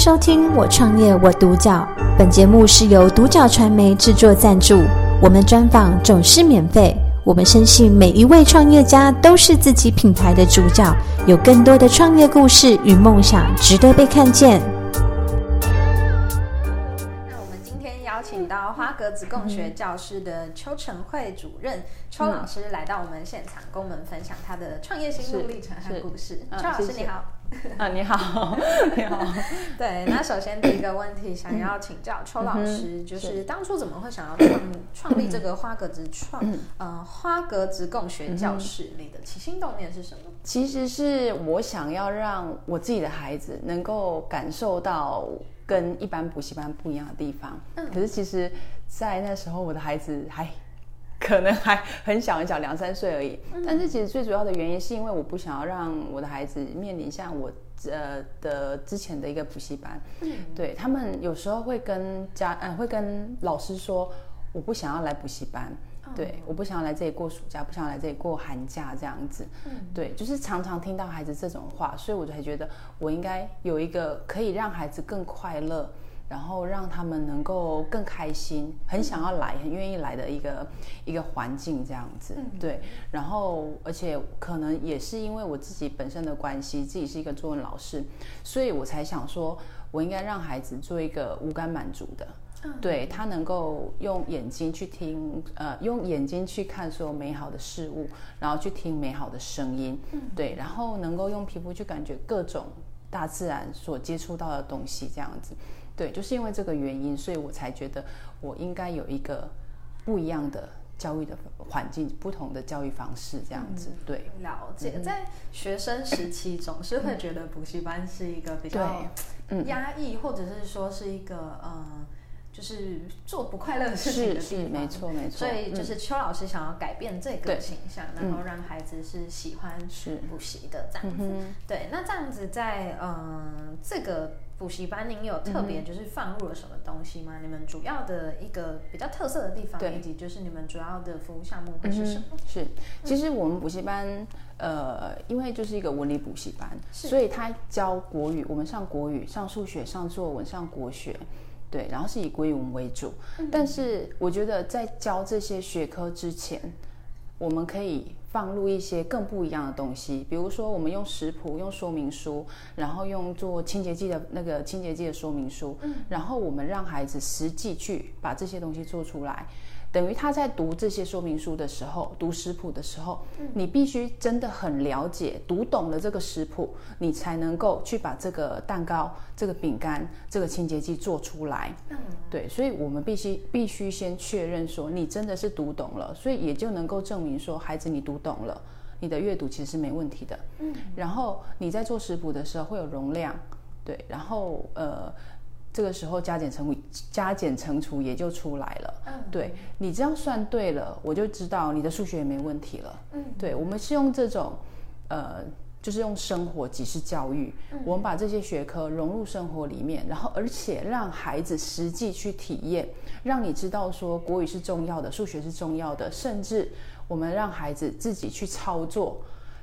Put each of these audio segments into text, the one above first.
收听《我创业我独角》，本节目是由独角传媒制作赞助，我们专访总是免费。我们深信每一位创业家都是自己品牌的主角，有更多的创业故事与梦想值得被看见。那我们今天邀请到花格子共学教室的邱成慧主任邱老师来到我们现场，跟我们分享他的创业心路历程和故事。邱老师你好。啊，你好，你好。对，那首先第一个问题，想要请教邱老师，就是当初怎么会想要创创立这个花格子创呃花格子共学教室？你的起心动念是什么？其实是我想要让我自己的孩子能够感受到跟一般补习班不一样的地方。嗯，可是其实，在那时候我的孩子还。可能还很小很小，两三岁而已。但是其实最主要的原因是因为我不想要让我的孩子面临像我呃的之前的一个补习班。对他们有时候会跟家嗯会跟老师说，我不想要来补习班。对，我不想要来这里过暑假，不想要来这里过寒假这样子。对，就是常常听到孩子这种话，所以我才觉得我应该有一个可以让孩子更快乐。然后让他们能够更开心，很想要来，很愿意来的一个一个环境这样子，对。然后，而且可能也是因为我自己本身的关系，自己是一个作文老师，所以我才想说，我应该让孩子做一个无感满足的，对他能够用眼睛去听，呃，用眼睛去看所有美好的事物，然后去听美好的声音，对，然后能够用皮肤去感觉各种大自然所接触到的东西这样子。对，就是因为这个原因，所以我才觉得我应该有一个不一样的教育的环境，不同的教育方式，这样子。对，了解。在学生时期，总是会觉得补习班是一个比较压抑，或者是说是一个嗯，就是做不快乐的事情的地方。没错，没错。所以就是邱老师想要改变这个形象，然后让孩子是喜欢补习的这样子。对，那这样子在嗯这个。补习班，您有特别就是放入了什么东西吗？你们主要的一个比较特色的地方，以及就是你们主要的服务项目会是什么？是，其实我们补习班，呃，因为就是一个文理补习班，所以他教国语，我们上国语、上数学、上作文、上国学，对，然后是以国语文为主。但是我觉得在教这些学科之前，我们可以。放入一些更不一样的东西，比如说我们用食谱、用说明书，然后用做清洁剂的那个清洁剂的说明书，然后我们让孩子实际去把这些东西做出来。等于他在读这些说明书的时候，读食谱的时候，你必须真的很了解、读懂了这个食谱，你才能够去把这个蛋糕、这个饼干、这个清洁剂做出来。嗯，对，所以我们必须必须先确认说你真的是读懂了，所以也就能够证明说孩子你读懂了，你的阅读其实是没问题的。嗯，然后你在做食谱的时候会有容量，对，然后呃。这个时候加减乘加减乘除也就出来了。嗯，对你这样算对了，我就知道你的数学也没问题了。嗯，对我们是用这种，呃，就是用生活即是教育，我们把这些学科融入生活里面，然后而且让孩子实际去体验，让你知道说国语是重要的，数学是重要的，甚至我们让孩子自己去操作。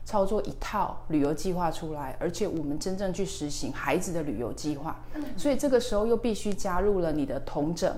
操作一套旅游计划出来，而且我们真正去实行孩子的旅游计划，所以这个时候又必须加入了你的同整，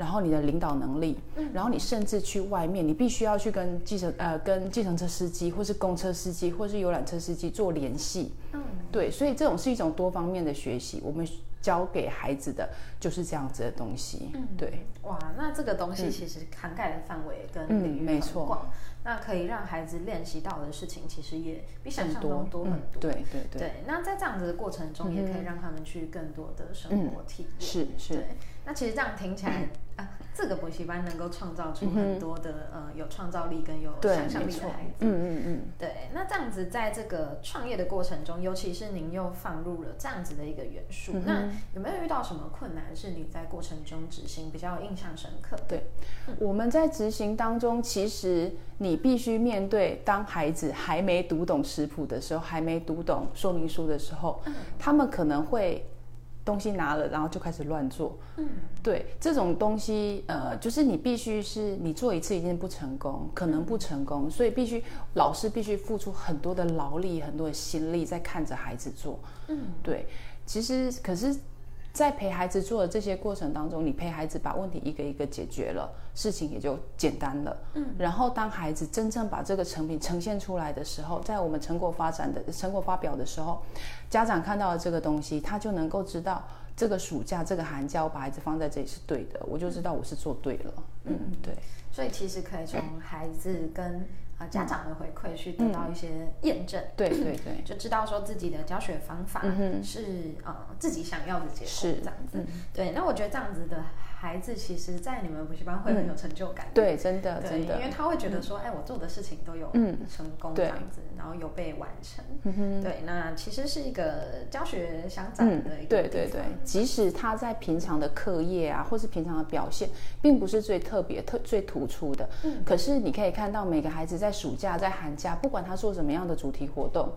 然后你的领导能力，然后你甚至去外面，你必须要去跟计程呃跟计程车司机，或是公车司机，或是游览车司机做联系。嗯，对，所以这种是一种多方面的学习，我们教给孩子的就是这样子的东西。嗯，对，哇，那这个东西其实涵盖的范围跟领域很广。那可以让孩子练习到的事情，其实也比想象中多很多。对对对。对，那在这样子的过程中，也可以让他们去更多的生活体验。是是。那其实这样听起来啊，这个补习班能够创造出很多的呃有创造力跟有想象力的孩子。嗯嗯嗯。对，那这样子在这个创业的过程中，尤其是您又放入了这样子的一个元素，那有没有遇到什么困难是你在过程中执行比较印象深刻？对，我们在执行当中，其实你必须面对当孩子还没读懂食谱的时候，还没读懂说明书的时候，他们可能会。东西拿了，然后就开始乱做。嗯，对，这种东西，呃，就是你必须是你做一次一定不成功，可能不成功，所以必须老师必须付出很多的劳力、很多的心力在看着孩子做。嗯，对，其实可是在陪孩子做的这些过程当中，你陪孩子把问题一个一个解决了，事情也就简单了。嗯，然后当孩子真正把这个成品呈现出来的时候，在我们成果发展的成果发表的时候，家长看到了这个东西，他就能够知道这个暑假、这个寒假，我把孩子放在这里是对的，我就知道我是做对了。嗯，对。所以其实可以从孩子跟。啊，家长的回馈去得到一些验证，对对 对，就知道说自己的教学方法是呃自己想要的结果，是这样子。对，那我觉得这样子的。孩子其实，在你们补习班会很有成就感。对，真的，真的，因为他会觉得说，哎，我做的事情都有成功这样子，然后有被完成。对，那其实是一个教学相长的一个。对对对，即使他在平常的课业啊，或是平常的表现，并不是最特别、特最突出的。嗯。可是你可以看到，每个孩子在暑假、在寒假，不管他做什么样的主题活动。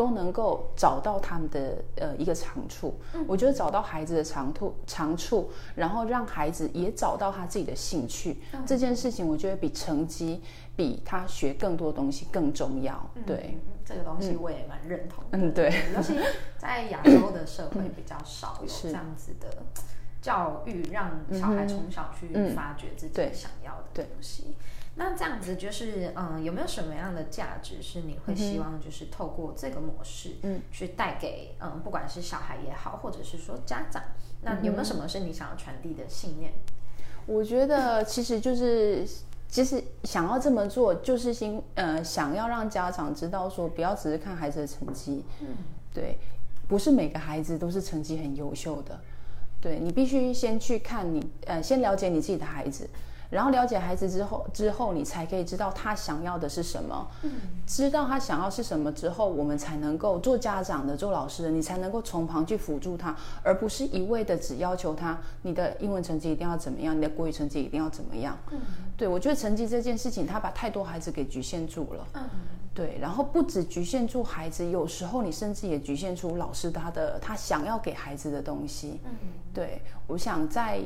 都能够找到他们的呃一个长处，我觉得找到孩子的长处长处，然后让孩子也找到他自己的兴趣，这件事情我觉得比成绩比他学更多东西更重要。对，这个东西我也蛮认同。嗯，对，尤其在亚洲的社会比较少有这样子的教育，让小孩从小去发掘自己想要的东西。那这样子就是，嗯，有没有什么样的价值是你会希望就是透过这个模式，嗯，去带给，嗯，不管是小孩也好，或者是说家长，那有没有什么是你想要传递的信念？我觉得其实就是，其实想要这么做，就是心，呃，想要让家长知道说，不要只是看孩子的成绩，嗯，对，不是每个孩子都是成绩很优秀的，对你必须先去看你，呃，先了解你自己的孩子。然后了解孩子之后，之后你才可以知道他想要的是什么。嗯，知道他想要是什么之后，我们才能够做家长的、做老师的，你才能够从旁去辅助他，而不是一味的只要求他，你的英文成绩一定要怎么样，你的国语成绩一定要怎么样。嗯，对我觉得成绩这件事情，他把太多孩子给局限住了。嗯，对，然后不止局限住孩子，有时候你甚至也局限出老师他的他想要给孩子的东西。嗯，对，我想在。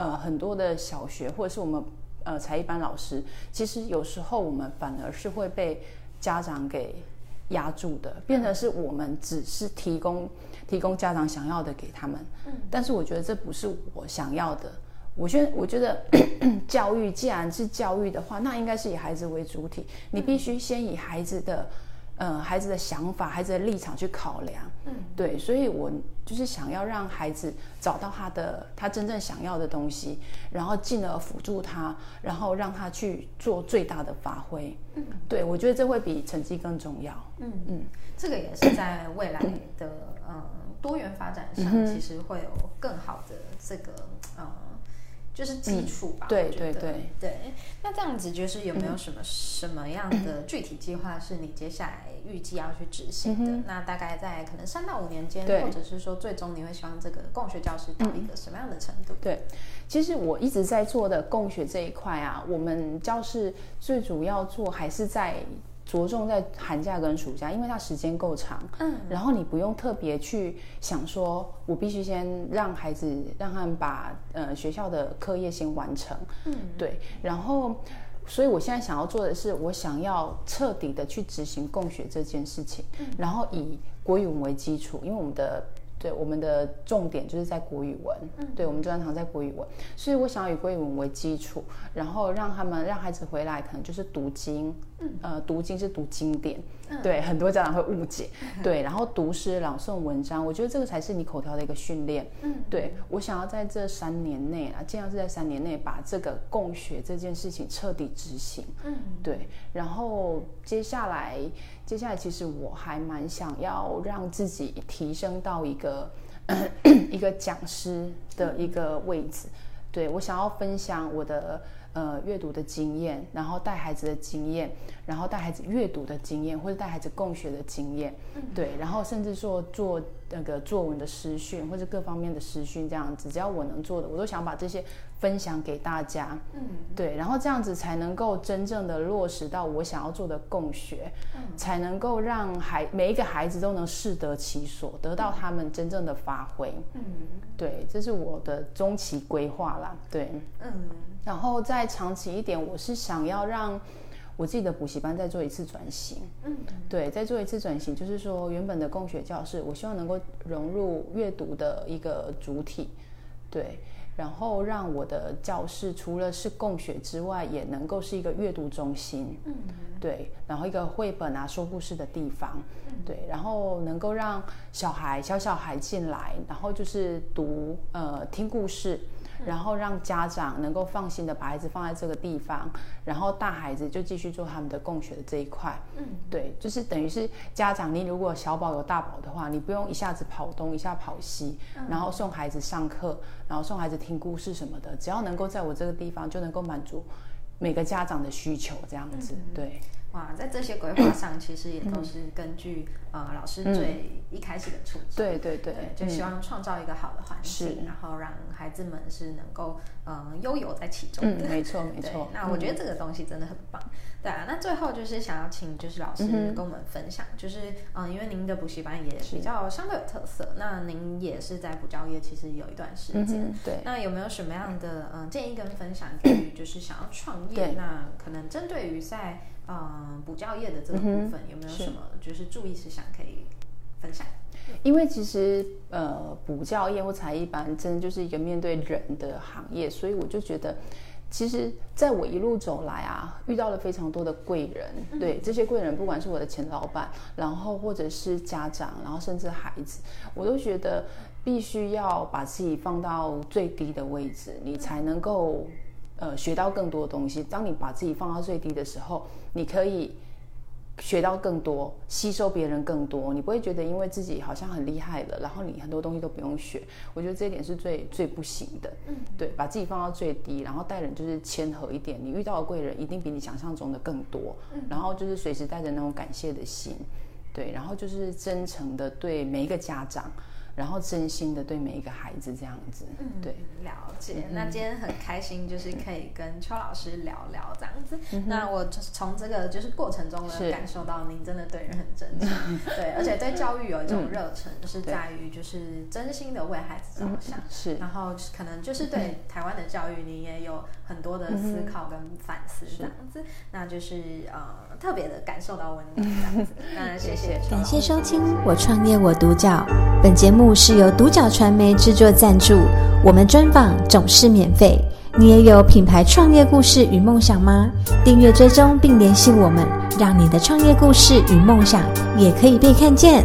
呃，很多的小学或者是我们呃才艺班老师，其实有时候我们反而是会被家长给压住的，变成是我们只是提供提供家长想要的给他们。嗯，但是我觉得这不是我想要的。我觉得我觉得 教育既然是教育的话，那应该是以孩子为主体，你必须先以孩子的。嗯，孩子的想法、孩子的立场去考量，嗯，对，所以我就是想要让孩子找到他的他真正想要的东西，然后进而辅助他，然后让他去做最大的发挥。嗯，对，我觉得这会比成绩更重要。嗯嗯，这个也是在未来的嗯多元发展上，其实会有更好的这个嗯。就是基础吧，对对对对。那这样子就是有没有什么什么样的具体计划是你接下来预计要去执行的？那大概在可能三到五年间，或者是说最终你会希望这个共学教师到一个什么样的程度？对，其实我一直在做的共学这一块啊，我们教室最主要做还是在。着重在寒假跟暑假，因为它时间够长，嗯，然后你不用特别去想说，我必须先让孩子让他们把呃学校的课业先完成，嗯，对，然后，所以我现在想要做的是，我想要彻底的去执行共学这件事情，嗯。然后以国语文为基础，因为我们的。对，我们的重点就是在国语文，嗯，对我们专长在国语文，所以我想要以国语文为基础，然后让他们让孩子回来，可能就是读经，嗯，呃，读经是读经典，对，很多家长会误解，对，然后读诗、朗诵文章，我觉得这个才是你口条的一个训练，嗯，对我想要在这三年内啊，尽量是在三年内把这个共学这件事情彻底执行，嗯，对，然后接下来。接下来，其实我还蛮想要让自己提升到一个 一个讲师的一个位置。对我想要分享我的呃阅读的经验，然后带孩子的经验，然后带孩子阅读的经验，或者带孩子共学的经验。对，然后甚至说做那个作文的师训，或者各方面的师训这样子，只要我能做的，我都想把这些。分享给大家，嗯，对，然后这样子才能够真正的落实到我想要做的共学，嗯，才能够让孩每一个孩子都能适得其所，得到他们真正的发挥，嗯，对，这是我的中期规划啦，对，嗯，然后再长期一点，我是想要让。我自己的补习班再做一次转型。嗯，对，再做一次转型，就是说原本的共学教室，我希望能够融入阅读的一个主体，对。然后让我的教室除了是共学之外，也能够是一个阅读中心，嗯，对，然后一个绘本啊说故事的地方，对，然后能够让小孩小小孩进来，然后就是读呃听故事。然后让家长能够放心的把孩子放在这个地方，然后大孩子就继续做他们的供学的这一块。嗯，对，就是等于是家长，你如果小宝有大宝的话，你不用一下子跑东一下跑西，然后送孩子上课，然后送孩子听故事什么的，只要能够在我这个地方，就能够满足每个家长的需求，这样子，对。哇，在这些规划上，其实也都是根据呃老师最一开始的初衷，对对对，就希望创造一个好的环境，然后让孩子们是能够嗯悠游在其中的，没错没 错。那我觉得这个东西真的很棒，对啊。那最后就是想要请就是老师跟我们分享，就是嗯，因为您的补习班也比较相对有特色，那您也是在补教业其实有一段时间，对。那有没有什么样的嗯建议跟分享，给予就是想要创业，那可能针对于在嗯，补教业的这个部分有没有什么就是注意事项可以分享？因为其实呃，补教业或才艺班真的就是一个面对人的行业，所以我就觉得，其实在我一路走来啊，遇到了非常多的贵人。对这些贵人，不管是我的前老板，然后或者是家长，然后甚至孩子，我都觉得必须要把自己放到最低的位置，你才能够。呃，学到更多的东西。当你把自己放到最低的时候，你可以学到更多，吸收别人更多。你不会觉得因为自己好像很厉害了，然后你很多东西都不用学。我觉得这一点是最最不行的。嗯，对，把自己放到最低，然后待人就是谦和一点。你遇到的贵人一定比你想象中的更多。嗯，然后就是随时带着那种感谢的心，对，然后就是真诚的对每一个家长。然后真心的对每一个孩子这样子，嗯，对，了解。那今天很开心，就是可以跟邱老师聊聊这样子。那我从这个就是过程中呢，感受到您真的对人很真诚，对，而且对教育有一种热忱，是在于就是真心的为孩子着想。是，然后可能就是对台湾的教育，你也有很多的思考跟反思这样子。那就是呃，特别的感受到温暖 这样子。那谢谢，感谢收听《我创业我独角》本节。目是由独角传媒制作赞助，我们专访总是免费。你也有品牌创业故事与梦想吗？订阅追踪并联系我们，让你的创业故事与梦想也可以被看见。